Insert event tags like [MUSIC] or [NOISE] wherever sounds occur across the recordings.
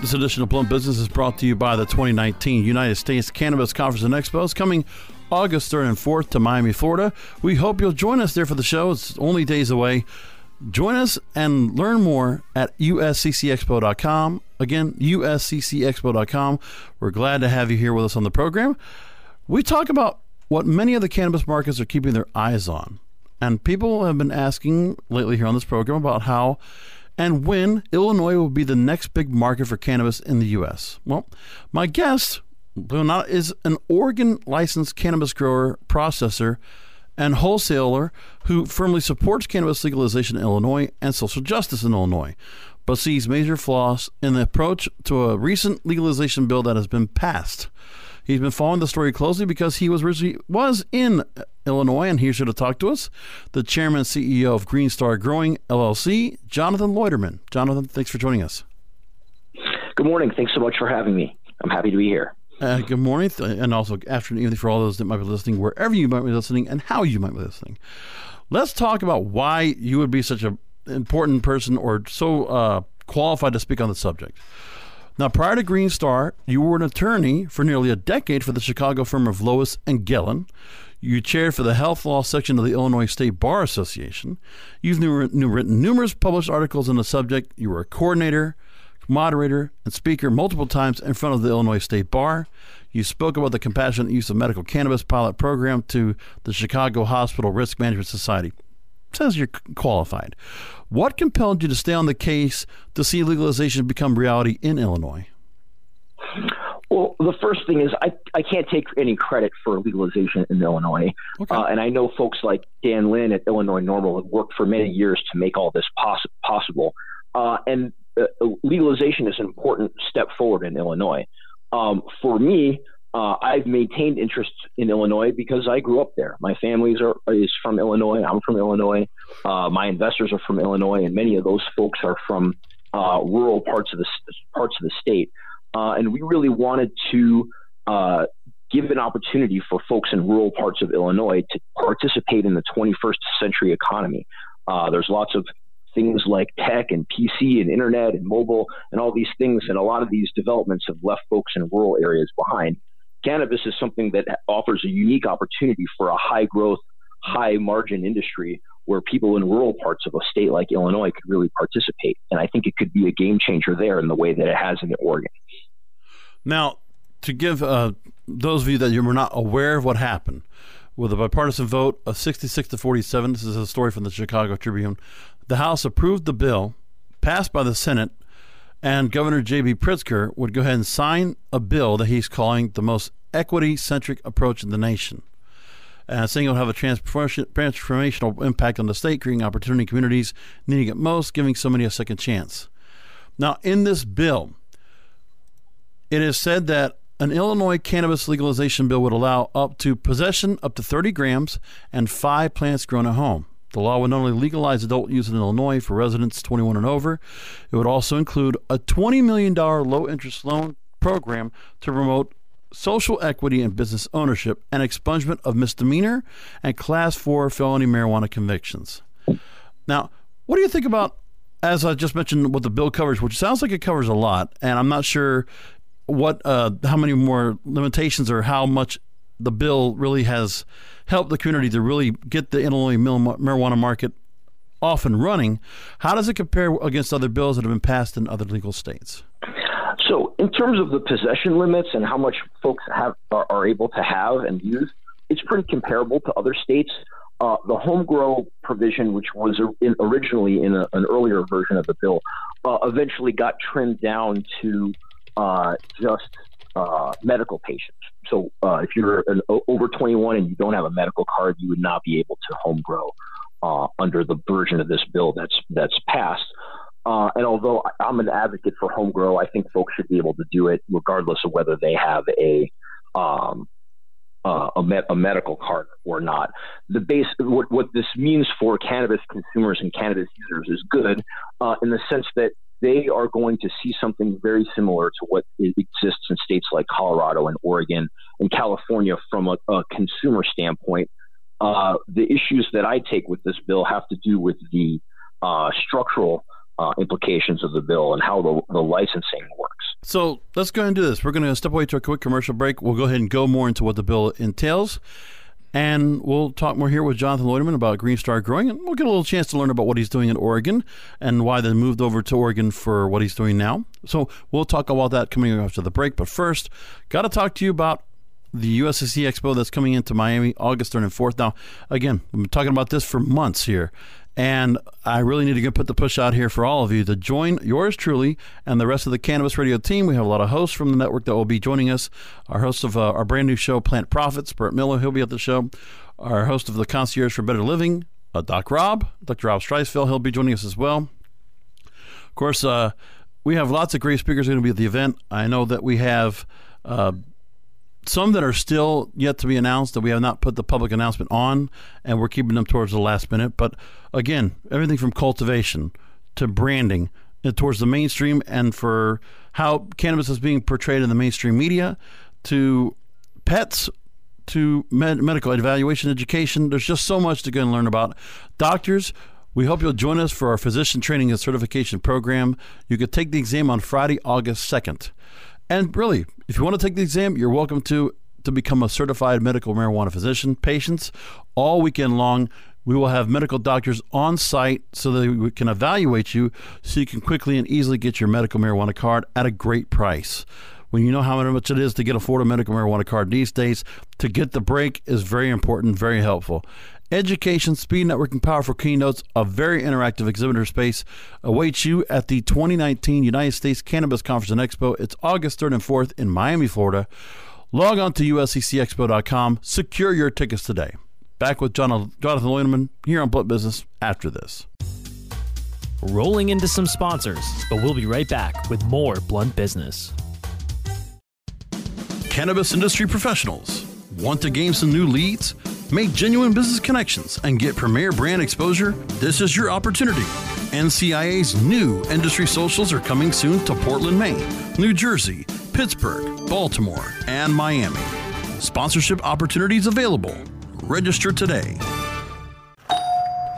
This edition of Blunt Business is brought to you by the 2019 United States Cannabis Conference and Expos coming August 3rd and 4th to Miami, Florida. We hope you'll join us there for the show. It's only days away. Join us and learn more at usccexpo.com. Again, usccexpo.com. We're glad to have you here with us on the program. We talk about what many of the cannabis markets are keeping their eyes on. And people have been asking lately here on this program about how and when Illinois will be the next big market for cannabis in the U.S. Well, my guest is an Oregon licensed cannabis grower, processor, and wholesaler who firmly supports cannabis legalization in Illinois and social justice in Illinois, but sees major flaws in the approach to a recent legalization bill that has been passed. He's been following the story closely because he was originally was in Illinois, and here to talk to us, the chairman and CEO of Green Star Growing LLC, Jonathan Loiterman. Jonathan, thanks for joining us. Good morning. Thanks so much for having me. I'm happy to be here. Uh, good morning, and also afternoon evening for all those that might be listening, wherever you might be listening, and how you might be listening. Let's talk about why you would be such an important person or so uh, qualified to speak on the subject. Now, prior to Green Star, you were an attorney for nearly a decade for the Chicago firm of Lois and Gellin. You chaired for the health law section of the Illinois State Bar Association. You've written numerous published articles on the subject. You were a coordinator, moderator, and speaker multiple times in front of the Illinois State Bar. You spoke about the compassionate use of medical cannabis pilot program to the Chicago Hospital Risk Management Society says you're qualified. What compelled you to stay on the case to see legalization become reality in Illinois? Well, the first thing is I, I can't take any credit for legalization in Illinois. Okay. Uh, and I know folks like Dan Linn at Illinois NORML have worked for many years to make all this poss- possible. Uh, and uh, legalization is an important step forward in Illinois. Um, for me, uh, I've maintained interest in Illinois because I grew up there. My family is from Illinois. I'm from Illinois. Uh, my investors are from Illinois, and many of those folks are from uh, rural parts of the parts of the state. Uh, and we really wanted to uh, give an opportunity for folks in rural parts of Illinois to participate in the 21st century economy. Uh, there's lots of things like tech and PC and internet and mobile and all these things, and a lot of these developments have left folks in rural areas behind cannabis is something that offers a unique opportunity for a high growth, high margin industry where people in rural parts of a state like Illinois could really participate. And I think it could be a game changer there in the way that it has in Oregon. Now, to give uh, those of you that you were not aware of what happened, with a bipartisan vote of 66 to 47, this is a story from the Chicago Tribune, the House approved the bill, passed by the Senate, And Governor J.B. Pritzker would go ahead and sign a bill that he's calling the most equity centric approach in the nation. And saying it will have a transformational impact on the state, creating opportunity communities needing it most, giving so many a second chance. Now, in this bill, it is said that an Illinois cannabis legalization bill would allow up to possession up to 30 grams and five plants grown at home. The law would not only legalize adult use in Illinois for residents 21 and over, it would also include a $20 million low interest loan program to promote social equity and business ownership and expungement of misdemeanor and class 4 felony marijuana convictions. Now, what do you think about as I just mentioned what the bill covers, which sounds like it covers a lot, and I'm not sure what uh, how many more limitations or how much the bill really has helped the community to really get the Illinois marijuana market off and running. How does it compare against other bills that have been passed in other legal states? So, in terms of the possession limits and how much folks have are, are able to have and use, it's pretty comparable to other states. Uh, the home grow provision, which was in, originally in a, an earlier version of the bill, uh, eventually got trimmed down to uh, just uh, medical patients. So uh, if you're an, over 21 and you don't have a medical card, you would not be able to home grow uh, under the version of this bill that's that's passed. Uh, and although I'm an advocate for home grow, I think folks should be able to do it regardless of whether they have a um, uh, a, a, medical card or not. The base, what, what, this means for cannabis consumers and cannabis users is good uh, in the sense that they are going to see something very similar to what exists in states like Colorado and Oregon and California from a, a consumer standpoint. Uh, the issues that I take with this bill have to do with the uh, structural uh, implications of the bill and how the, the licensing works. So let's go ahead and do this. We're going to step away to a quick commercial break. We'll go ahead and go more into what the bill entails. And we'll talk more here with Jonathan Loiterman about Green Star Growing, and we'll get a little chance to learn about what he's doing in Oregon and why they moved over to Oregon for what he's doing now. So we'll talk about that coming after the break. But first, got to talk to you about the USCC Expo that's coming into Miami August 3rd and 4th. Now, again, we've been talking about this for months here. And I really need to put the push out here for all of you to join yours truly and the rest of the Cannabis Radio team. We have a lot of hosts from the network that will be joining us. Our host of uh, our brand new show, Plant Profits, Burt Miller, he'll be at the show. Our host of the Concierge for Better Living, uh, Doc Rob, Dr. Rob Streisfeld, he'll be joining us as well. Of course, uh, we have lots of great speakers going to be at the event. I know that we have uh, some that are still yet to be announced that we have not put the public announcement on, and we're keeping them towards the last minute. But again, everything from cultivation to branding uh, towards the mainstream, and for how cannabis is being portrayed in the mainstream media, to pets, to med- medical evaluation education. There's just so much to go and learn about. Doctors, we hope you'll join us for our physician training and certification program. You could take the exam on Friday, August 2nd. And really, if you want to take the exam, you're welcome to to become a certified medical marijuana physician. Patients, all weekend long, we will have medical doctors on site so that we can evaluate you so you can quickly and easily get your medical marijuana card at a great price. When you know how much it is to get a Florida medical marijuana card these days, to get the break is very important, very helpful. Education, speed networking, powerful keynotes, a very interactive exhibitor space awaits you at the 2019 United States Cannabis Conference and Expo. It's August 3rd and 4th in Miami, Florida. Log on to usccexpo.com. Secure your tickets today. Back with John, Jonathan Loiterman here on Blunt Business after this. Rolling into some sponsors, but we'll be right back with more Blunt Business. Cannabis industry professionals want to gain some new leads? Make genuine business connections and get premier brand exposure? This is your opportunity. NCIA's new industry socials are coming soon to Portland, Maine, New Jersey, Pittsburgh, Baltimore, and Miami. Sponsorship opportunities available. Register today.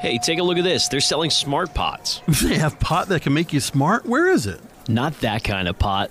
Hey, take a look at this. They're selling smart pots. [LAUGHS] They have pot that can make you smart? Where is it? Not that kind of pot.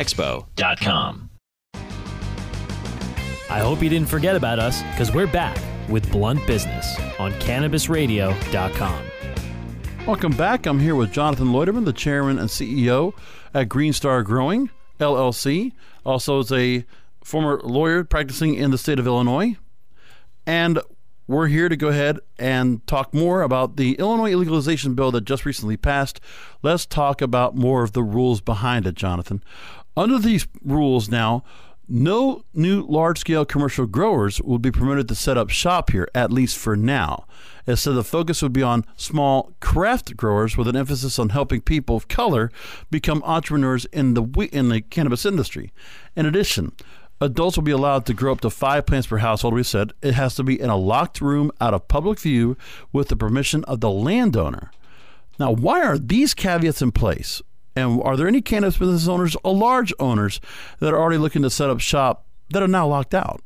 expo.com. I hope you didn't forget about us because we're back with Blunt Business on CannabisRadio.com. Welcome back. I'm here with Jonathan Loiterman, the chairman and CEO at Green Star Growing LLC. Also, is a former lawyer practicing in the state of Illinois. And we're here to go ahead and talk more about the Illinois legalization bill that just recently passed. Let's talk about more of the rules behind it, Jonathan. Under these rules now, no new large scale commercial growers will be permitted to set up shop here, at least for now. Instead, the focus would be on small craft growers with an emphasis on helping people of color become entrepreneurs in the, in the cannabis industry. In addition, adults will be allowed to grow up to five plants per household. We said it has to be in a locked room out of public view with the permission of the landowner. Now, why are these caveats in place? And are there any cannabis business owners or large owners that are already looking to set up shop that are now locked out?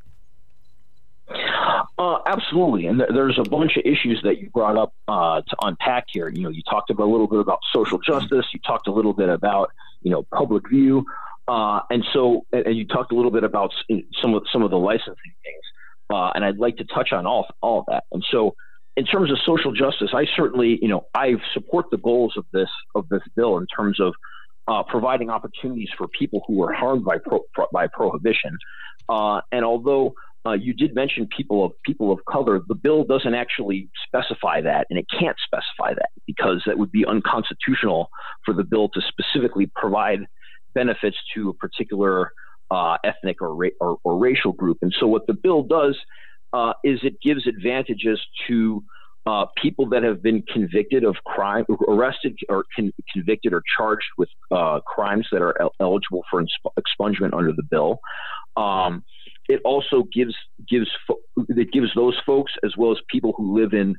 Uh, absolutely, and th- there's a bunch of issues that you brought up uh, to unpack here. You know, you talked about a little bit about social justice. You talked a little bit about you know public view, uh, and so and you talked a little bit about some of some of the licensing things. Uh, and I'd like to touch on all all of that. And so, in terms of social justice, I certainly, you know, I support the goals of this of this bill in terms of uh, providing opportunities for people who were harmed by pro, pro, by prohibition. Uh, and although uh, you did mention people of people of color, the bill doesn't actually specify that, and it can't specify that because that would be unconstitutional for the bill to specifically provide benefits to a particular uh, ethnic or, ra- or, or racial group. And so, what the bill does uh, is it gives advantages to uh, people that have been convicted of crime, arrested or con- convicted or charged with uh, crimes that are el- eligible for expungement under the bill. Um, it also gives gives fo- it gives those folks as well as people who live in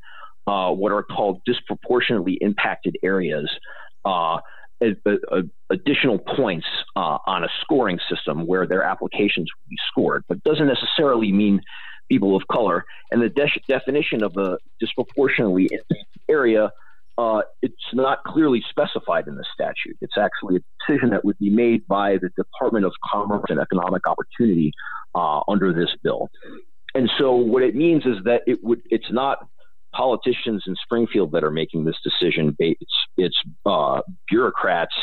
uh, what are called disproportionately impacted areas. Uh, a, a, additional points uh, on a scoring system where their applications will be scored, but doesn't necessarily mean people of color. And the de- definition of a disproportionately area, uh, it's not clearly specified in the statute. It's actually a decision that would be made by the Department of Commerce and Economic Opportunity uh, under this bill. And so what it means is that it would it's not politicians in Springfield that are making this decision. It's it's uh, bureaucrats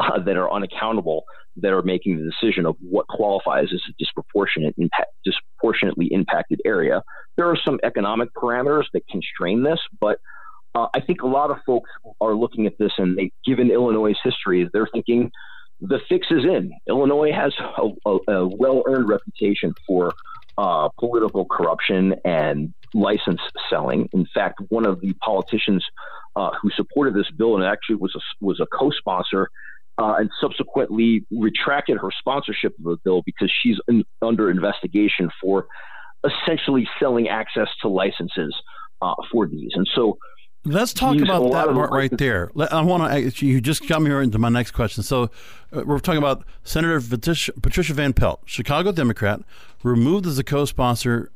uh, that are unaccountable that are making the decision of what qualifies as a disproportionate impact, disproportionately impacted area. There are some economic parameters that constrain this, but uh, I think a lot of folks are looking at this and they, given Illinois' history, they're thinking the fix is in. Illinois has a, a, a well-earned reputation for uh, political corruption and license selling. In fact, one of the politicians uh, who supported this bill and actually was a, was a co-sponsor uh, and subsequently retracted her sponsorship of the bill because she's in, under investigation for essentially selling access to licenses uh, for these. And so Let's talk about that part right there. I want to. You just got me into my next question. So, uh, we're talking about Senator Patricia Van Pelt, Chicago Democrat, removed as a co-sponsor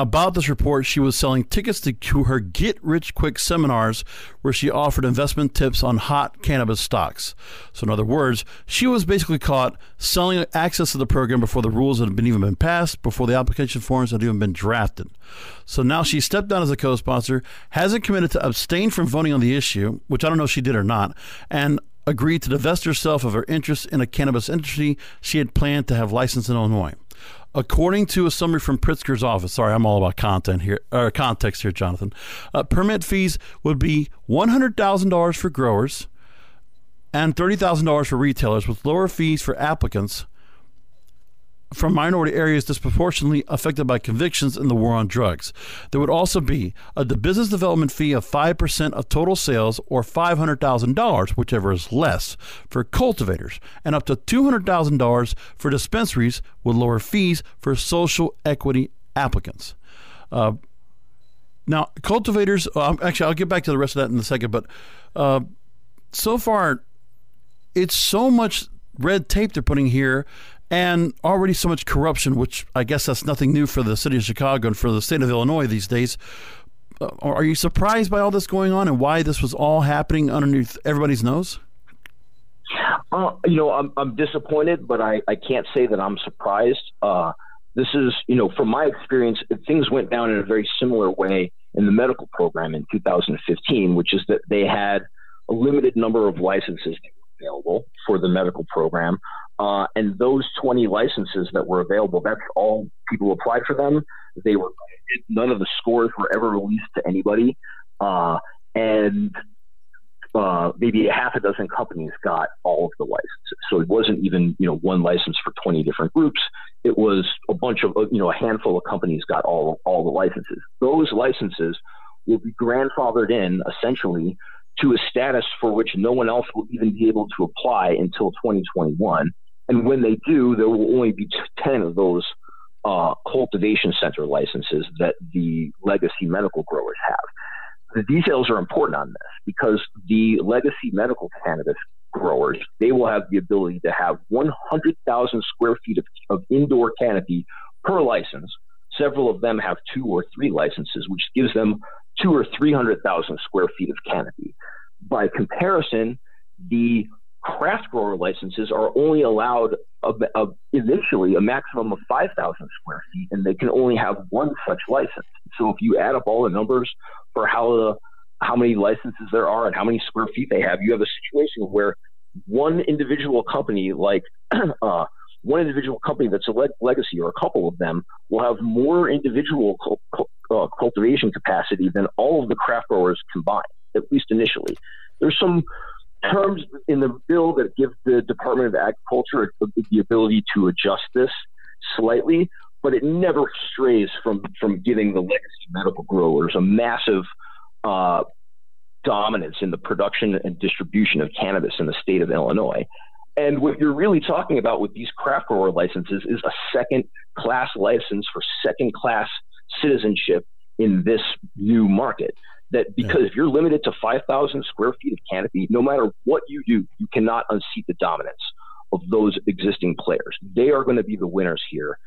about this report, she was selling tickets to, to her Get Rich Quick seminars where she offered investment tips on hot cannabis stocks. So, in other words, she was basically caught selling access to the program before the rules had been even been passed, before the application forms had even been drafted. So now she stepped down as a co sponsor, hasn't committed to abstain from voting on the issue, which I don't know if she did or not, and agreed to divest herself of her interest in a cannabis industry she had planned to have licensed in Illinois. According to a summary from Pritzker's office, sorry, I'm all about content here, or context here, Jonathan. Uh, permit fees would be $100,000 for growers, and $30,000 for retailers with lower fees for applicants from minority areas disproportionately affected by convictions in the war on drugs. There would also be a business development fee of 5% of total sales or $500,000, whichever is less, for cultivators, and up to $200,000 for dispensaries with lower fees for social equity applicants. Uh, now, cultivators, uh, actually, I'll get back to the rest of that in a second, but uh, so far, it's so much red tape they're putting here and already so much corruption, which I guess that's nothing new for the city of Chicago and for the state of Illinois these days. Uh, are you surprised by all this going on and why this was all happening underneath everybody's nose? Uh, you know, I'm, I'm disappointed, but I, I can't say that I'm surprised. Uh, this is, you know, from my experience, things went down in a very similar way in the medical program in 2015, which is that they had a limited number of licenses available for the medical program. Uh, and those 20 licenses that were available, that's all people applied for them. They were none of the scores were ever released to anybody, uh, and uh, maybe a half a dozen companies got all of the licenses. So it wasn't even you know one license for 20 different groups. It was a bunch of you know a handful of companies got all all the licenses. Those licenses will be grandfathered in essentially to a status for which no one else will even be able to apply until 2021 and when they do, there will only be 10 of those uh, cultivation center licenses that the legacy medical growers have. The details are important on this because the legacy medical cannabis growers, they will have the ability to have 100,000 square feet of, of indoor canopy per license. Several of them have two or three licenses, which gives them two or 300,000 square feet of canopy. By comparison, the craft grower licenses are only allowed a, a, initially a maximum of 5,000 square feet, and they can only have one such license. So if you add up all the numbers for how the how many licenses there are and how many square feet they have, you have a situation where one individual company, like [CLEARS THROAT] uh, one individual company that's a legacy, or a couple of them, will have more individual uh, cultivation capacity than all of the craft growers combined, at least initially. There's some terms in the bill that give the Department of Agriculture the ability to adjust this slightly, but it never strays from from giving the legacy medical growers a massive uh, dominance in the production and distribution of cannabis in the state of Illinois. And what you're really talking about with these craft grower licenses is a second class license for second class citizenship in this new market that because yeah. if you're limited to 5,000 square feet of canopy, no matter what you do, you cannot unseat the dominance of those existing players. They are going to be the winners here.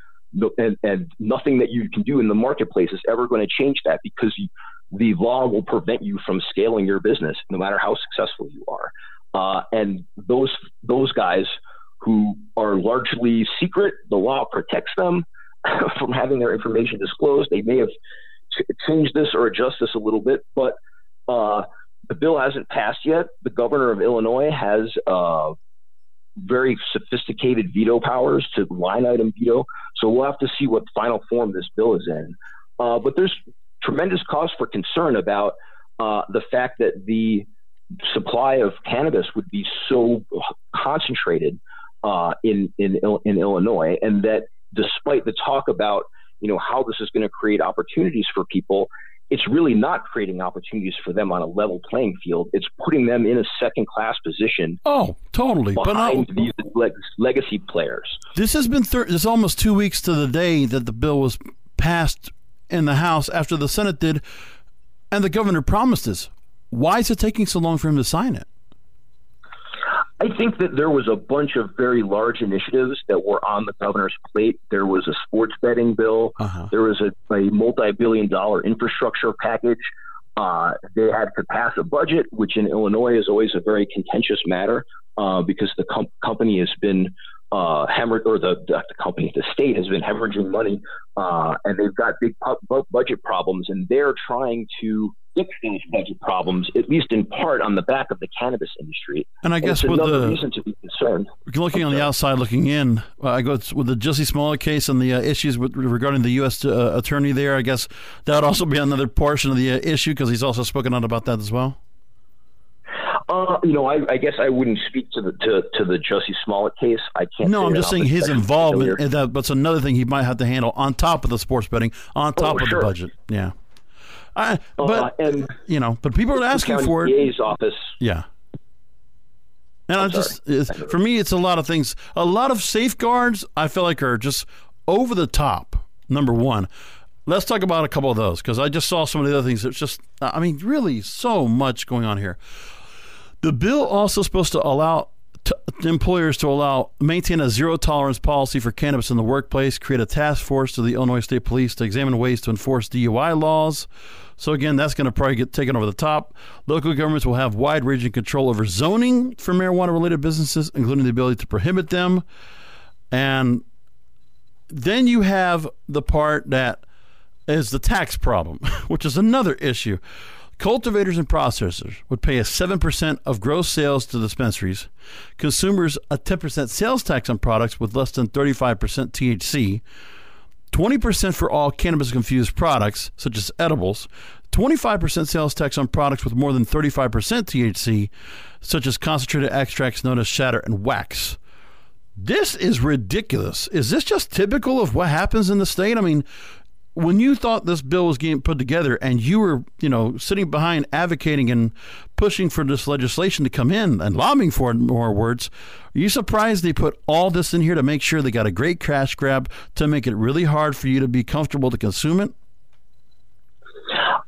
And, and nothing that you can do in the marketplace is ever going to change that because you, the law will prevent you from scaling your business, no matter how successful you are. Uh, and those those guys who are largely secret, the law protects them [LAUGHS] from having their information disclosed. They may have changed this or adjust this a little bit, but uh, the bill hasn't passed yet. The governor of Illinois has uh, very sophisticated veto powers to line item veto. So we'll have to see what final form this bill is in. Uh, but there's tremendous cause for concern about uh, the fact that the supply of cannabis would be so concentrated uh, in, in in Illinois, and that despite the talk about you know how this is going to create opportunities for people it's really not creating opportunities for them on a level playing field. It's putting them in a second class position. Oh, totally. but not, these legacy players. This has been thir- this almost two weeks to the day that the bill was passed in the House after the Senate did, and the governor promised this. Why is it taking so long for him to sign it? I think that there was a bunch of very large initiatives that were on the governor's plate. There was a sports betting bill. Uh-huh. There was a, a multi-billion dollar infrastructure package. Uh, they had to pass a budget, which in Illinois is always a very contentious matter uh, because the com- company has been uh, hemorrhage or the, the, company, the state has been hemorrhaging money, uh, and they've got big pu- budget problems, and they're trying to fix those budget problems, at least in part, on the back of the cannabis industry. And I and guess with the reason to be concerned. Looking on the outside, looking in, uh, I go with the Jussie Smollett case and the uh, issues with, regarding the U.S. Uh, attorney there. I guess that would also be another portion of the uh, issue because he's also spoken out about that as well. Uh, you know, I, I, guess I wouldn't speak to the to, to the Jussie Smollett case. I can't. No, I'm just saying his involvement. And that, that's another thing he might have to handle on top of the sports betting, on top oh, of sure. the budget. Yeah. I, uh, but uh, and you know, but people are asking for it. DA's office. Yeah. And I'm, I'm just for me, it's a lot of things. A lot of safeguards I feel like are just over the top. Number one, let's talk about a couple of those because I just saw some of the other things. It's just, I mean, really so much going on here. The bill also supposed to allow employers to allow maintain a zero tolerance policy for cannabis in the workplace, create a task force to the Illinois State Police to examine ways to enforce DUI laws. So again, that's going to probably get taken over the top. Local governments will have wide-ranging control over zoning for marijuana-related businesses, including the ability to prohibit them. And then you have the part that is the tax problem, [LAUGHS] which is another issue. Cultivators and processors would pay a 7% of gross sales to dispensaries, consumers a 10% sales tax on products with less than 35% THC, 20% for all cannabis infused products, such as edibles, 25% sales tax on products with more than 35% THC, such as concentrated extracts known as shatter and wax. This is ridiculous. Is this just typical of what happens in the state? I mean, when you thought this bill was getting put together and you were, you know, sitting behind advocating and pushing for this legislation to come in and lobbying for it, more words, are you surprised they put all this in here to make sure they got a great cash grab to make it really hard for you to be comfortable to consume it?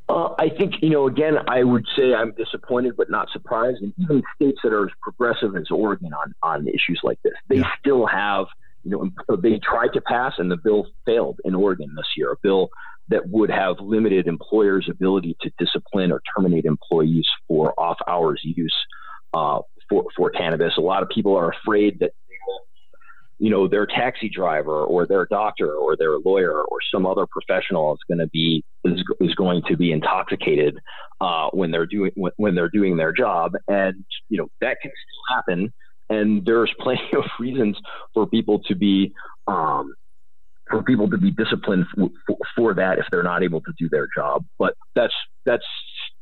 Uh, I think, you know, again, I would say I'm disappointed but not surprised. And even states that are as progressive as Oregon on, on issues like this, they yeah. still have – you know, [LAUGHS] they tried to pass and the bill failed in Oregon this year, a bill that would have limited employers' ability to discipline or terminate employees for off hours use uh, for, for cannabis. A lot of people are afraid that you know their taxi driver or their doctor or their lawyer or some other professional is going to be is, is going to be intoxicated uh, when they're doing when, when they're doing their job and you know that can still happen and there's [LAUGHS] plenty of reasons for people to be um, for people to be disciplined for, for, that if they're not able to do their job. But that's that's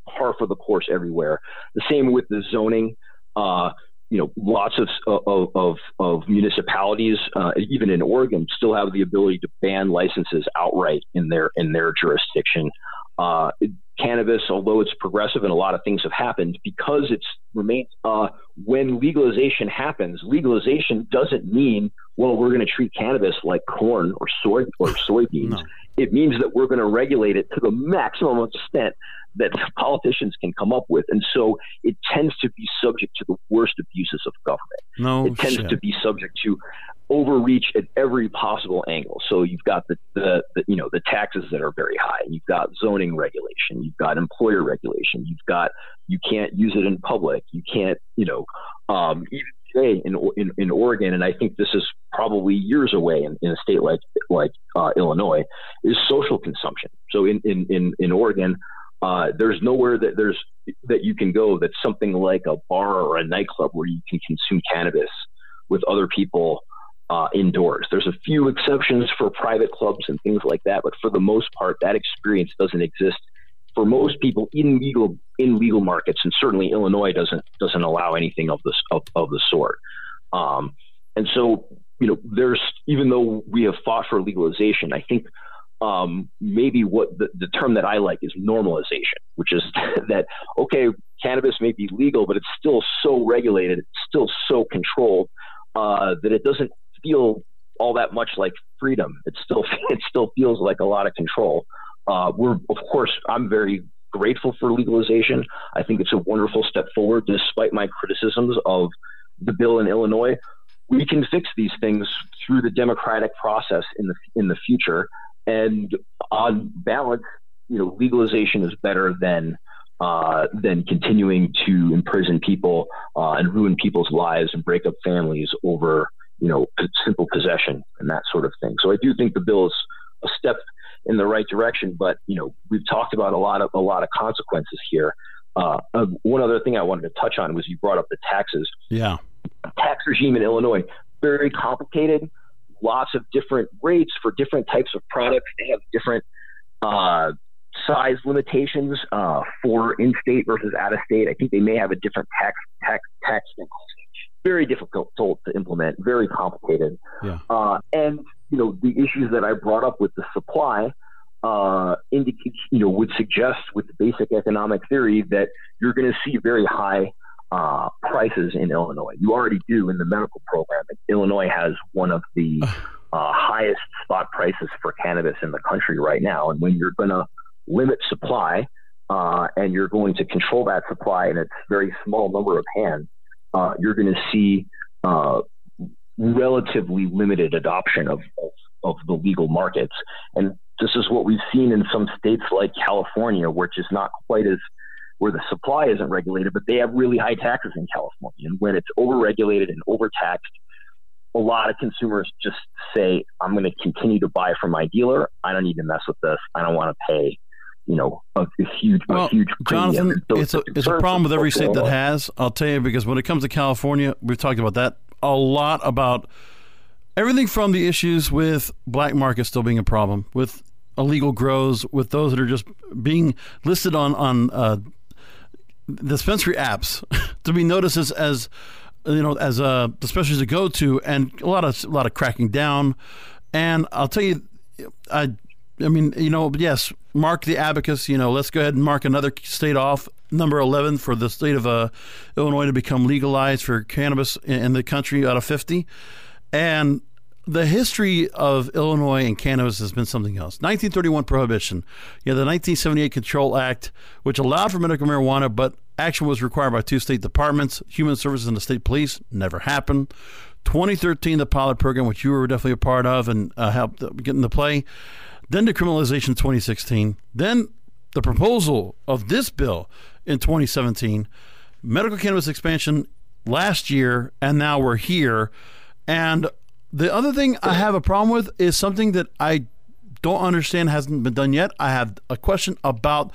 par for the course everywhere. The same with the zoning. Uh, you know, lots of of of, of municipalities, uh, even in Oregon, still have the ability to ban licenses outright in their in their jurisdiction. Uh, cannabis, although it's progressive and a lot of things have happened, because it's remains uh, when legalization happens, legalization doesn't mean well we're going to treat cannabis like corn or soy or [LAUGHS] soybeans. No. It means that we're going to regulate it to the maximum extent that [LAUGHS] politicians can come up with, and so it tends to be subject to the worst abuses of government. No, it tends shit. to be subject to overreach at every possible angle. So you've got the, the, the, you know the taxes that are very high. You've got zoning regulation. You've got employer regulation. You've got you can't use it in public. You can't you know um, even today in, in in Oregon, and I think this is probably years away in, in a state like like uh, Illinois is social consumption. So in in in, in Oregon. Uh, there's nowhere that there's that you can go that's something like a bar or a nightclub where you can consume cannabis with other people uh, indoors. There's a few exceptions for private clubs and things like that, but for the most part, that experience doesn't exist for most people in legal in legal markets, and certainly Illinois doesn't doesn't allow anything of this of, of the sort. Um, and so, you know, there's even though we have fought for legalization, I think um, maybe what the, the term that I like is normalization, which is [LAUGHS] that okay, cannabis may be legal, but it's still so regulated, it's still so controlled uh, that it doesn't feel all that much like freedom. It still [LAUGHS] it still feels like a lot of control. Uh, we're of course I'm very grateful for legalization. I think it's a wonderful step forward, despite my criticisms of the bill in Illinois. We can fix these things through the democratic process in the in the future. And on balance, you know, legalization is better than uh, than continuing to imprison people uh, and ruin people's lives and break up families over you know, simple possession and that sort of thing. So I do think the bill is a step in the right direction, but you know, we've talked about a lot of a lot of consequences here. Uh, uh, one other thing I wanted to touch on was you brought up the taxes. Yeah, tax regime in Illinois very complicated. Lots of different rates for different types of products. They have different uh, size limitations uh, for in-state versus out-of-state. I think they may have a different tax tax tax very difficult to implement, very complicated. Yeah. Uh, and you know the issues that I brought up with the supply uh, indicate, you know, would suggest with the basic economic theory that you're going to see very high uh, prices in Illinois. You already do in the medical program. Illinois has one of the [SIGHS] uh, highest spot prices for cannabis in the country right now. And when you're going to limit supply uh, and you're going to control that supply in a very small number of hands, uh, you're going to see uh, relatively limited adoption of, of, of the legal markets. And this is what we've seen in some states like California, which is not quite as where the supply isn't regulated, but they have really high taxes in California. And when it's overregulated and overtaxed, a lot of consumers just say, I'm going to continue to buy from my dealer. I don't need to mess with this. I don't want to pay, you know, a, a huge, well, a huge Jonathan, so it's a, it's a problem with every state that has. I'll tell you, because when it comes to California, we've talked about that a lot about everything from the issues with black market still being a problem, with illegal grows, with those that are just being listed on on uh, dispensary apps [LAUGHS] to be noticed as, as you know as a dispensaries to go to, and a lot of a lot of cracking down. And I'll tell you, I I mean, you know, yes, mark the abacus. You know, let's go ahead and mark another state off, number 11 for the state of uh, Illinois to become legalized for cannabis in, the country out of 50. And the history of Illinois and cannabis has been something else. 1931 prohibition. You know, the 1978 Control Act, which allowed for medical marijuana, but action was required by two state departments, Human Services and the state police. Never happened. 2013, the pilot program, which you were definitely a part of and uh, helped get into play. Then decriminalization 2016. Then the proposal of this bill in 2017. Medical cannabis expansion last year, and now we're here. And the other thing I have a problem with is something that I don't understand hasn't been done yet. I have a question about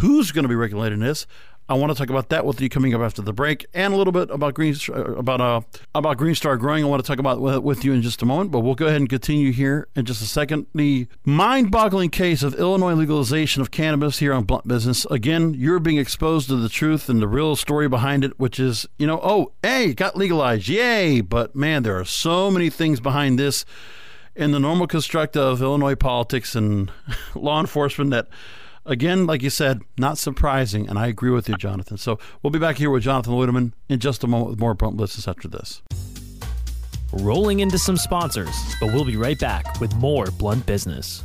who's going to be regulating this. I want to talk about that with you coming up after the break, and a little bit about Green about uh about Green Star Growing. I want to talk about with you in just a moment, but we'll go ahead and continue here in just a second. The mind-boggling case of Illinois legalization of cannabis here on Blunt Business. Again, you're being exposed to the truth and the real story behind it, which is you know, oh, hey, got legalized, yay! But man, there are so many things behind this in the normal construct of Illinois politics and [LAUGHS] law enforcement that Again, like you said, not surprising, and I agree with you, Jonathan. So we'll be back here with Jonathan Loiterman in just a moment with more Blunt Business after this. Rolling into some sponsors, but we'll be right back with more Blunt Business.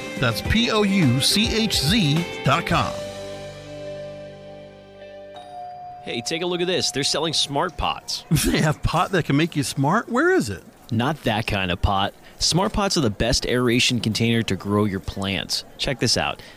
That's P O U C H Z dot com. Hey, take a look at this. They're selling smart pots. [LAUGHS] They have pot that can make you smart? Where is it? Not that kind of pot. Smart pots are the best aeration container to grow your plants. Check this out.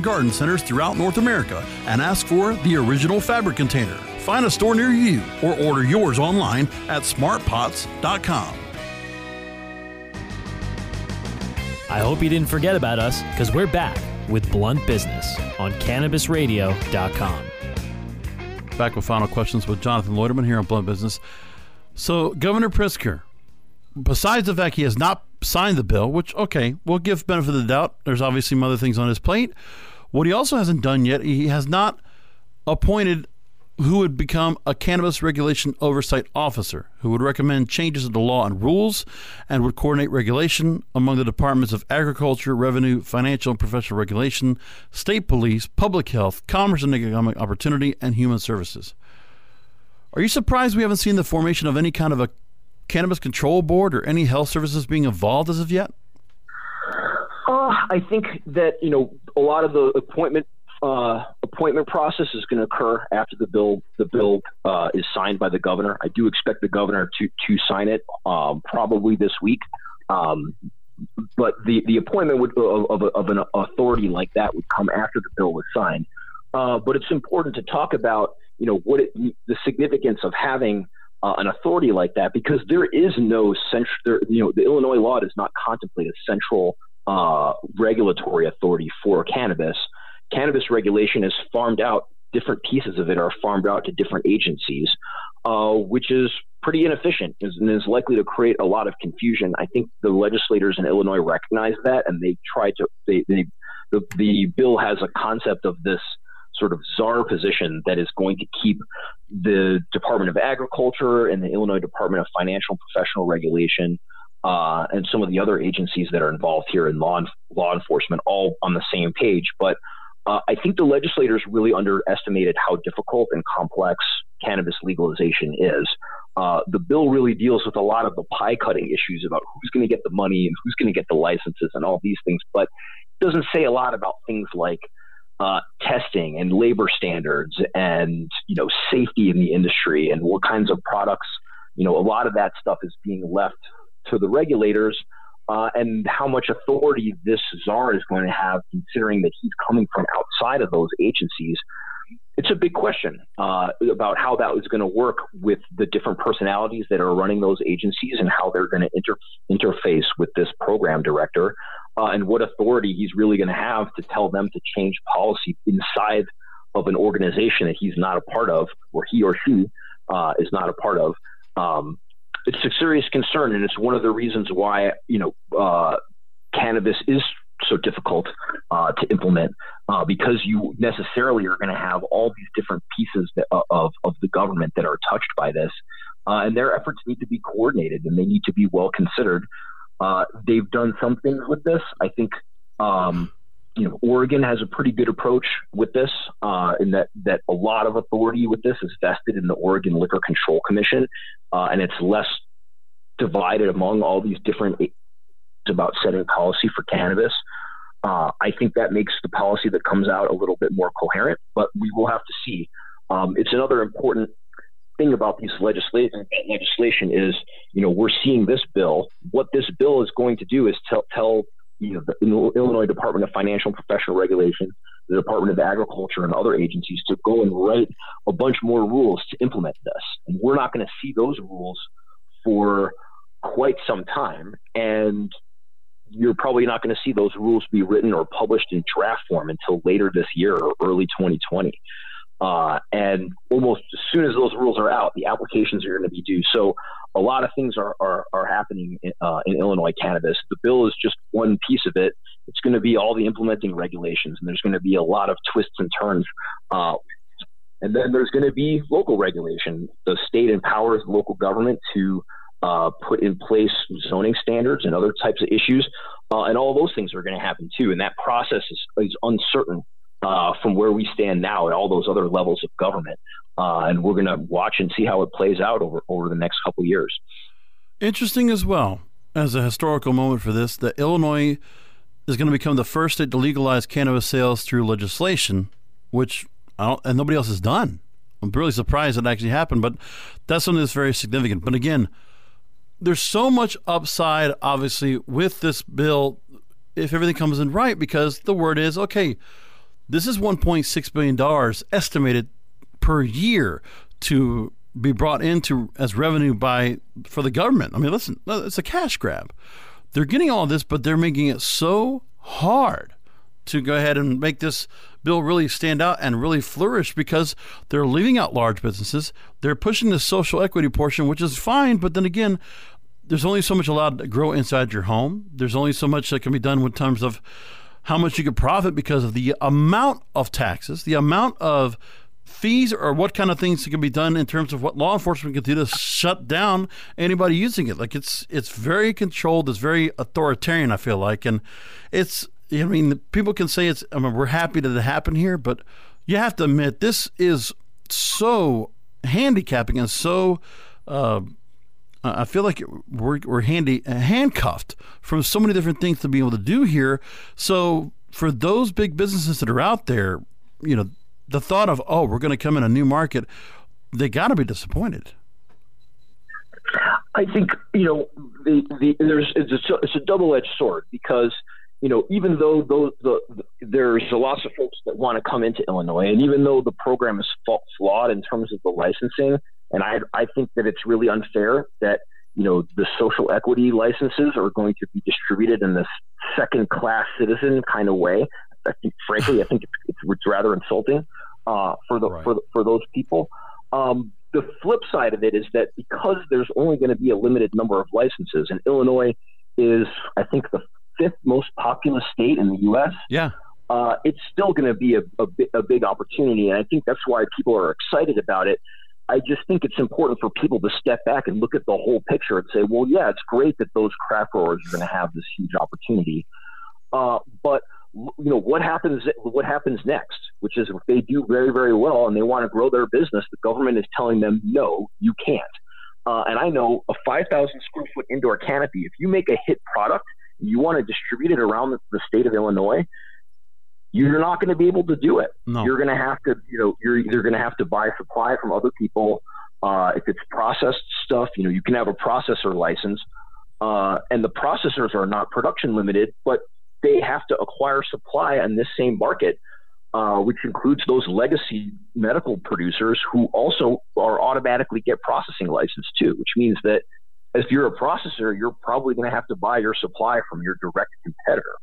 garden centers throughout North America and ask for the original fabric container. Find a store near you or order yours online at smartpots.com. I hope you didn't forget about us because we're back with Blunt Business on CannabisRadio.com. back with final questions with Jonathan Loiterman here on Blunt Business. So, Governor Pritzker, besides the fact he has not signed the bill, which, okay, we'll give benefit of the doubt. There's obviously some other things on his plate. What he also hasn't done yet, he has not appointed who would become a cannabis regulation oversight officer who would recommend changes to the law and rules and would coordinate regulation among the departments of agriculture, revenue, financial and professional regulation, state police, public health, commerce and economic opportunity, and human services. Are you surprised we haven't seen the formation of any kind of a cannabis control board or any health services being involved as of yet? I think that you know a lot of the appointment uh, appointment process is going to occur after the bill the bill uh, is signed by the governor. I do expect the governor to to sign it um, probably this week. Um, but the, the appointment would, of, of, of, an authority like that would come after the bill was signed. Uh, but it's important to talk about you know what it, the significance of having uh, an authority like that because there is no central you know the Illinois law does not contemplate a central uh, regulatory authority for cannabis cannabis regulation is farmed out. Different pieces of it are farmed out to different agencies, uh, which is pretty inefficient and is likely to create a lot of confusion. I think the legislators in Illinois recognize that, and they try to. They, they the, the bill has a concept of this sort of czar position that is going to keep the Department of Agriculture and the Illinois Department of Financial and Professional Regulation uh, and some of the other agencies that are involved here in law law enforcement all on the same page. But uh, I think the legislators really underestimated how difficult and complex cannabis legalization is. Uh, the bill really deals with a lot of the pie cutting issues about who's going to get the money and who's going to get the licenses and all these things, but it doesn't say a lot about things like uh, testing and labor standards and you know safety in the industry and what kinds of products. You know, a lot of that stuff is being left to the regulators uh, and how much authority this czar is going to have, considering that he's coming from outside of those agencies. It's a big question uh, about how that is going to work with the different personalities that are running those agencies and how they're going to inter- interface with this program director uh, and what authority he's really going to have to tell them to change policy inside of an organization that he's not a part of or he or she uh, is not a part of. Um, it's a serious concern, and it's one of the reasons why you know uh, cannabis is so difficult uh, to implement uh, because you necessarily are going to have all these different pieces that, uh, of of the government that are touched by this, uh, and their efforts need to be coordinated and they need to be well considered. Uh, they've done some things with this. I think. Um, you know, Oregon has a pretty good approach with this, uh, in that that a lot of authority with this is vested in the Oregon Liquor Control Commission, uh, and it's less divided among all these different about setting policy for cannabis. Uh, I think that makes the policy that comes out a little bit more coherent, but we will have to see. Um, it's another important thing about these legislation legislation is, you know, we're seeing this bill. What this bill is going to do is tell, tell you know, the Illinois Department of Financial and Professional Regulation, the Department of Agriculture, and other agencies to go and write a bunch more rules to implement this. And we're not going to see those rules for quite some time. And you're probably not going to see those rules be written or published in draft form until later this year or early 2020. Uh, and almost as soon as those rules are out, the applications are going to be due. So a lot of things are, are, are happening in, uh, in Illinois cannabis. The bill is just one piece of it. It's going to be all the implementing regulations, and there's going to be a lot of twists and turns. Uh, and then there's going to be local regulation. The state empowers local government to uh, put in place zoning standards and other types of issues. Uh, and all those things are going to happen too. And that process is, is uncertain uh, from where we stand now at all those other levels of government. Uh, and we're going to watch and see how it plays out over, over the next couple years. Interesting as well, as a historical moment for this, that Illinois is going to become the first state to legalize cannabis sales through legislation, which and nobody else has done. I'm really surprised it actually happened, but that's something that's very significant. But again, there's so much upside, obviously, with this bill if everything comes in right, because the word is okay, this is $1.6 billion estimated per year to be brought into as revenue by for the government. I mean, listen, it's a cash grab. They're getting all this, but they're making it so hard to go ahead and make this bill really stand out and really flourish because they're leaving out large businesses. They're pushing the social equity portion, which is fine, but then again, there's only so much allowed to grow inside your home. There's only so much that can be done in terms of how much you could profit because of the amount of taxes, the amount of fees, or what kind of things can be done in terms of what law enforcement can do to shut down anybody using it. Like it's it's very controlled, it's very authoritarian. I feel like, and it's I mean people can say it's I mean we're happy that it happened here, but you have to admit this is so handicapping and so. Uh, I feel like we're, we're handy uh, handcuffed from so many different things to be able to do here. So for those big businesses that are out there, you know, the thought of oh we're going to come in a new market, they got to be disappointed. I think you know the, the there's it's a, it's a double edged sword because you know even though those the, the, there's lots of folks that want to come into Illinois and even though the program is flawed in terms of the licensing and I I think that it's really unfair that you know the social equity licenses are going to be distributed in this second class citizen kind of way. I think, frankly, I think it's, it's, rather insulting uh, for the right. for the, for those people. Um, the flip side of it is that because there's only going to be a limited number of licenses, and Illinois is, I think, the fifth most populous state in the U.S. Yeah. Uh, it's still going to be a, a, a, big opportunity, and I think that's why people are excited about it. I just think it's important for people to step back and look at the whole picture and say, well, yeah, it's great that those craft growers are going to have this huge opportunity, uh, but you know what happens what happens next? Which is if they do very very well and they want to grow their business the government is telling them no you can't. Uh, and i know a 5000 square foot indoor canopy if you make a hit product you want to distribute it around the, the state of illinois you're not going to be able to do it no. you're going to have to you know you're either going to have to buy supply from other people uh, if it's processed stuff you know you can have a processor license uh, and the processors are not production limited but they have to acquire supply on this same market, uh, which includes those legacy medical producers who also are automatically get processing license too, which means that if you're a processor, you're probably going to have to buy your supply from your direct competitor.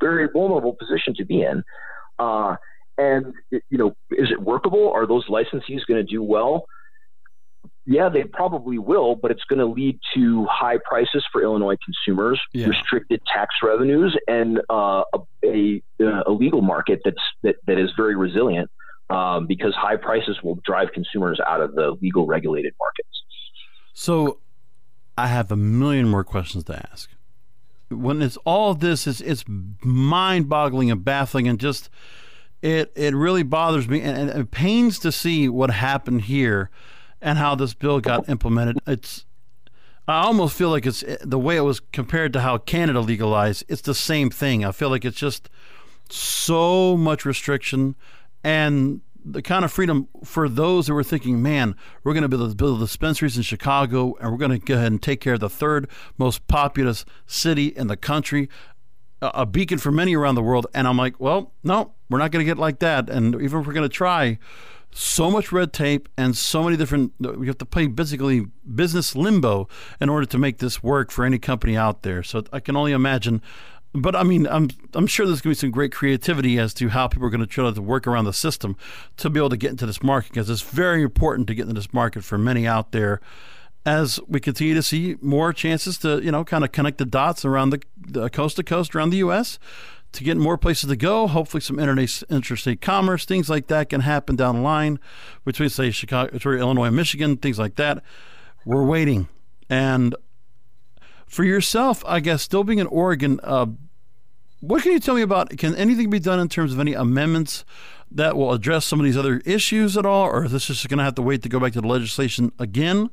Very vulnerable position to be in. Uh, and you know, is it workable? Are those licensees going to do well? yeah, they probably will, but it's going to lead to high prices for Illinois consumers, yeah. restricted tax revenues, and uh, a, a, a, legal market that's that, that is very resilient um, because high prices will drive consumers out of the legal regulated markets. So, I have a million more questions to ask. When it's all this, is it's mind-boggling and baffling, and just it it really bothers me, and, and it pains to see what happened here and how this bill got implemented. It's I almost feel like it's eh, the way it was compared to how Canada legalized. It's the same thing. I feel like it's just so much restriction and the kind of freedom for those who were thinking, man, we're going to build, build dispensaries in Chicago and we're going to go ahead and take care of the third most populous city in the country, a beacon for many around the world. And I'm like, well, no, we're not going to get like that. And even if we're going to try, so much red tape and so many different uh, we have to play basically business limbo in order to make this work for any company out there so i can only imagine but i mean i'm i'm sure there's going to be some great creativity as to how people are going to try to work around the system to be able to get into this market because it's very important to get into this market for many out there as we continue to see more chances to you know kind of connect the dots around the, the coast to coast around the us to get more places to go. Hopefully, some interstate commerce, things like that can happen down the line between, say, Chicago, Illinois and Michigan, things like that. We're waiting. And for yourself, I guess, still being in Oregon, uh, what can you tell me about? Can anything be done in terms of any amendments that will address some of these other issues at all, or is this just going to have to wait to go back to the legislation again?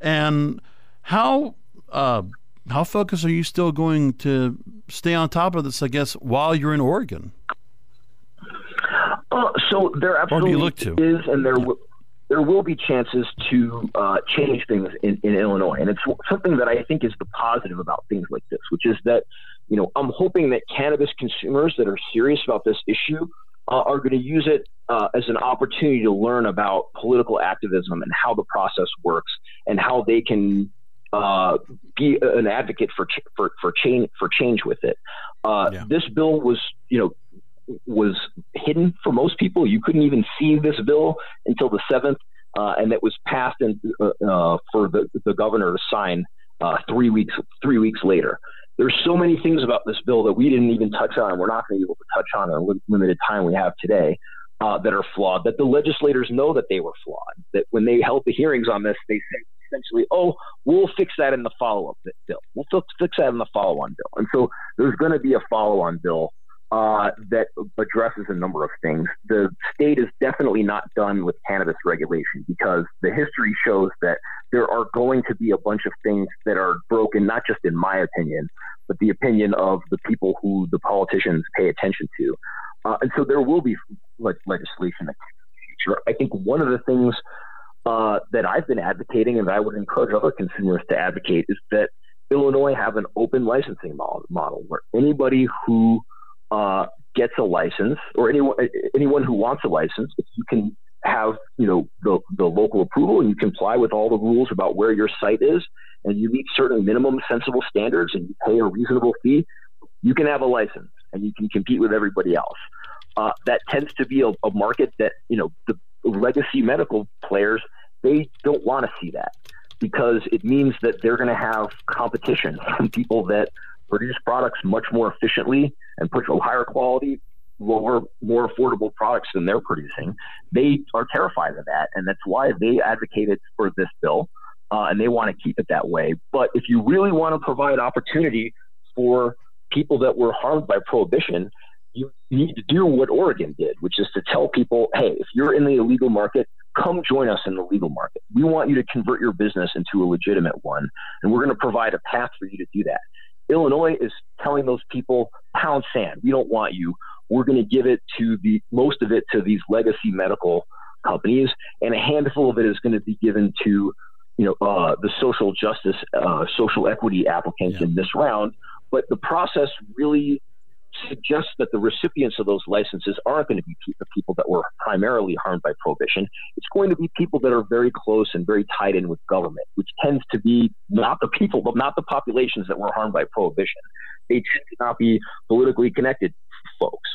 And how uh, how focused are you still going to stay on top of this? I guess while you're in Oregon. Uh, so there absolutely look to? is, and there w- there will be chances to uh, change things in, in Illinois, and it's something that I think is the positive about things like this, which is that you know I'm hoping that cannabis consumers that are serious about this issue uh, are going to use it uh, as an opportunity to learn about political activism and how the process works and how they can uh, be an advocate for ch- for for change for change with it. Uh, yeah. This bill was, you know, was hidden for most people. You couldn't even see this bill until the seventh, uh, and it was passed in, uh, uh, for the, the governor to sign uh, three weeks three weeks later. There's so many things about this bill that we didn't even touch on, we're not going to be able to touch on in the limited time we have today. Uh, that are flawed, that the legislators know that they were flawed, that when they held the hearings on this, they said essentially, oh, we'll fix that in the follow up bill. We'll fix that in the follow on bill. And so there's going to be a follow on bill uh, that addresses a number of things. The state is definitely not done with cannabis regulation because the history shows that there are going to be a bunch of things that are broken, not just in my opinion, but the opinion of the people who the politicians pay attention to. Uh, and so there will be legislation in the future. I think one of the things uh, that I've been advocating, and I would encourage other consumers to advocate, is that Illinois have an open licensing model, model where anybody who uh, gets a license, or anyone anyone who wants a license, if you can have you know the the local approval and you comply with all the rules about where your site is, and you meet certain minimum sensible standards and you pay a reasonable fee, you can have a license and you can compete with everybody else. Uh, that tends to be a, a market that you know the legacy medical players they don't want to see that because it means that they're going to have competition [LAUGHS] from people that produce products much more efficiently and push a higher quality, lower, more affordable products than they're producing. They are terrified of that, and that's why they advocated for this bill, uh, and they want to keep it that way. But if you really want to provide opportunity for people that were harmed by prohibition, you need to do what Oregon did, which is to tell people, hey, if you're in the illegal market, come join us in the legal market. We want you to convert your business into a legitimate one, and we're going to provide a path for you to do that. Illinois is telling those people, pound sand. We don't want you. We're going to give it to the most of it to these legacy medical companies, and a handful of it is going to be given to you know uh, the social justice, uh, social equity applicants yeah. in this round. But the process really suggests that the recipients of those licenses aren't going to be the people that were primarily harmed by prohibition. It's going to be people that are very close and very tied in with government, which tends to be not the people, but not the populations that were harmed by prohibition. They tend to not be politically connected folks.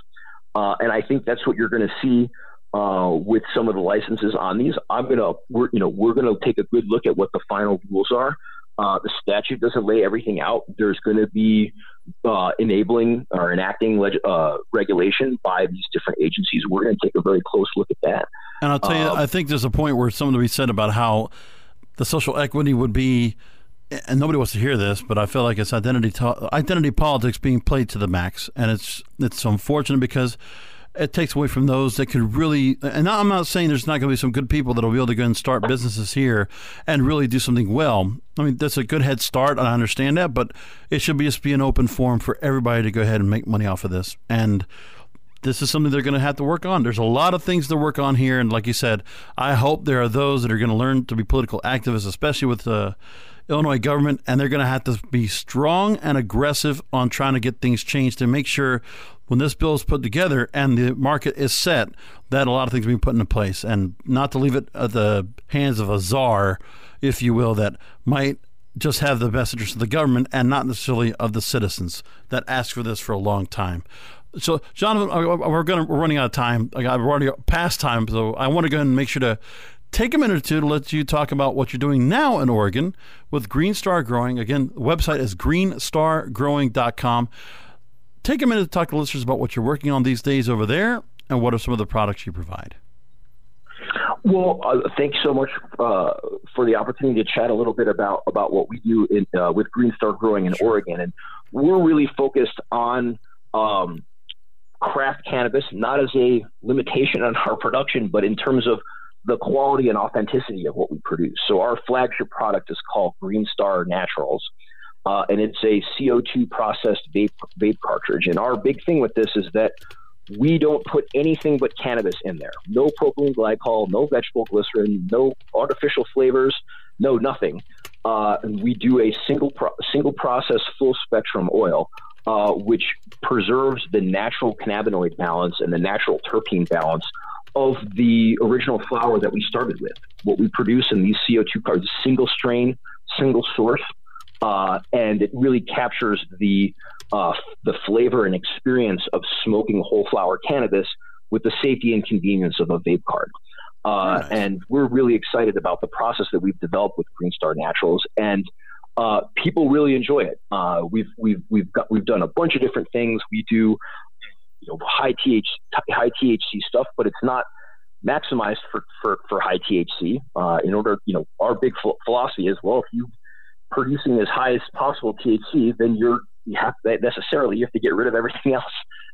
Uh, and I think that's what you're going to see uh, with some of the licenses on these. I'm gonna, we're, you know, we're gonna take a good look at what the final rules are. Uh, the statute doesn't lay everything out. There's going to be uh, enabling or enacting leg- uh, regulation by these different agencies. We're going to take a very close look at that. And I'll tell you, um, I think there's a point where something to be said about how the social equity would be. And nobody wants to hear this, but I feel like it's identity to- identity politics being played to the max, and it's it's unfortunate because it takes away from those that could really. And I'm not saying there's not going to be some good people that'll be able to go and start businesses here and really do something well. I mean, that's a good head start, I understand that, but it should be just be an open forum for everybody to go ahead and make money off of this. And this is something they're going to have to work on. There's a lot of things to work on here, and like you said, I hope there are those that are going to learn to be political activists, especially with the Illinois government, and they're going to have to be strong and aggressive on trying to get things changed to make sure when this bill is put together and the market is set, that a lot of things being put into place, and not to leave it at the hands of a czar, if you will, that might just have the best interest of the government and not necessarily of the citizens that asked for this for a long time. So, Jonathan, we're going to, we're running out of time. I've already past time, so I want to go and make sure to take a minute or two to let you talk about what you're doing now in Oregon with Green Star Growing. Again, the website is greenstargrowing.com. Take a minute to talk to listeners about what you're working on these days over there and what are some of the products you provide. Well, uh, thanks so much uh, for the opportunity to chat a little bit about about what we do in, uh, with Green Star Growing in sure. Oregon, and we're really focused on um, craft cannabis, not as a limitation on our production, but in terms of the quality and authenticity of what we produce. So our flagship product is called Green Star Naturals. Uh, and it's a CO2 processed vape, vape cartridge. And our big thing with this is that we don't put anything but cannabis in there. No propylene glycol, no vegetable glycerin, no artificial flavors, no nothing. Uh, we do a single pro- single process full spectrum oil, uh, which preserves the natural cannabinoid balance and the natural terpene balance of the original flower that we started with. What we produce in these CO2 cards, is single strain, single source, uh, and it really captures the uh, the flavor and experience of smoking whole flower cannabis with the safety and convenience of a vape card. Uh, nice. And we're really excited about the process that we've developed with Green Star Naturals, and uh, people really enjoy it. Uh, we've we've we've got we've done a bunch of different things. We do you know high TH high THC stuff, but it's not maximized for for, for high THC. Uh, in order, you know, our big philosophy is well, if you are producing as high as possible THC, then you're you have necessarily you have to get rid of everything [LAUGHS] else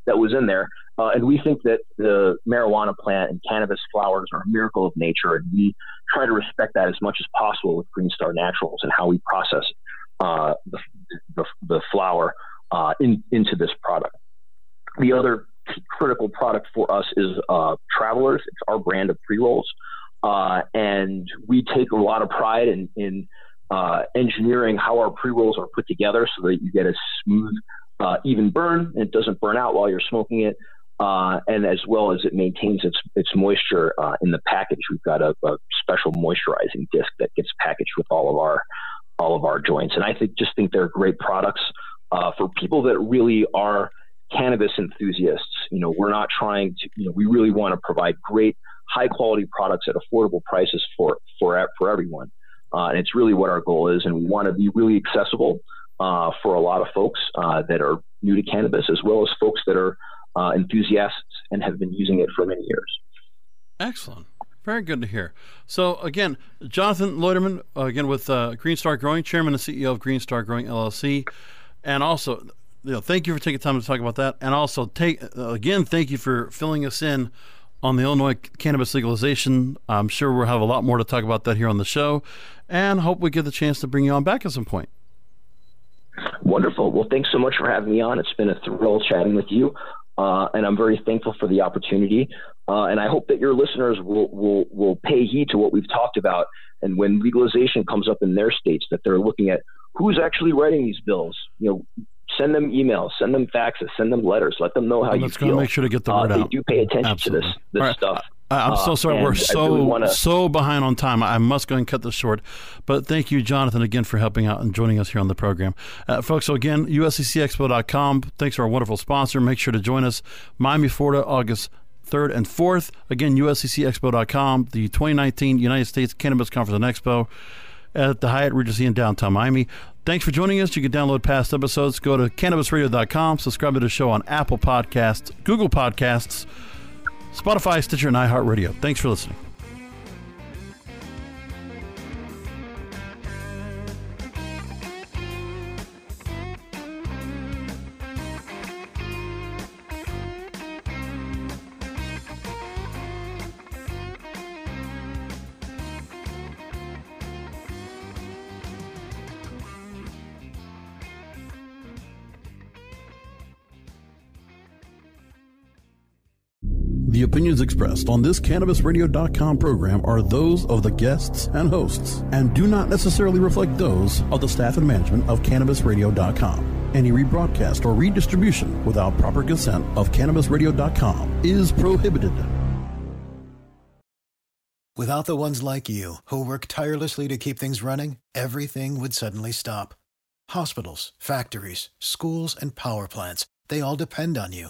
that was in there. Uh, and we think that the marijuana plant and cannabis flowers are a miracle of nature, and we try to respect that as much as possible with Green Star Naturals and how we process uh, the, the, the, flower uh, in, into this product. The other critical product for us is uh, Travelers. It's our brand of pre rolls, uh, and we take a lot of pride in, in uh, engineering how our pre rolls are put together so that you get a smooth, uh, even burn and it doesn't burn out while you're smoking it. Uh, and as well as it maintains its its moisture uh, in the package, we've got a, a, special moisturizing disc that gets packaged with all of our all of our joints. And I think just think they're great products uh, for people that really are cannabis enthusiasts. You know, we're not trying to. You know, we really want to provide great, high quality products at affordable prices for for for everyone. Uh, and it's really what our goal is. And we want to be really accessible uh, for a lot of folks uh, that are new to cannabis, as well as folks that are uh, enthusiasts and have been using it for many years. Excellent. Very good to hear. So, again, Jonathan Loiterman, uh, again with uh, Green Star Growing, Chairman and CEO of Green Star Growing LLC. And also, you know, thank you for taking time to talk about that. And also, take again, thank you for filling us in on the Illinois cannabis legalization. I'm sure we'll have a lot more to talk about that here on the show, and hope we get the chance to bring you on back at some point. Wonderful. Well, thanks so much for having me on. It's been a thrill chatting with you, uh, and I'm very thankful for the opportunity. Uh, and I hope that your listeners will, will will pay heed to what we've talked about. And when legalization comes up in their states, that they're looking at who's actually writing these bills. You know, send them emails, send them faxes, send them letters. Let them know how you let's feel. Make sure to get the word uh, out. They do pay attention Absolutely. to this this right. stuff. I, am so sorry. Uh, We're so really wanna... so behind on time. I must go and cut this short. But thank you, Jonathan, again for helping out and joining us here on the program, uh, folks. So again, USCCExpo.com. Thanks to our wonderful sponsor. Make sure to join us, Miami, Florida, August 3rd and 4th. Again, USCCExpo.com, the 2019 United States Cannabis Conference and Expo at the Hyatt Regency in downtown Miami. Thanks for joining us. You can download past episodes. Go to cannabisradio.com. Subscribe to the show on Apple Podcasts, Google Podcasts, Spotify, Stitcher, and iHeartRadio. Thanks for listening. The opinions expressed on this CannabisRadio.com program are those of the guests and hosts and do not necessarily reflect those of the staff and management of CannabisRadio.com. Any rebroadcast or redistribution without proper consent of CannabisRadio.com is prohibited. Without the ones like you, who work tirelessly to keep things running, everything would suddenly stop. Hospitals, factories, schools, and power plants, they all depend on you.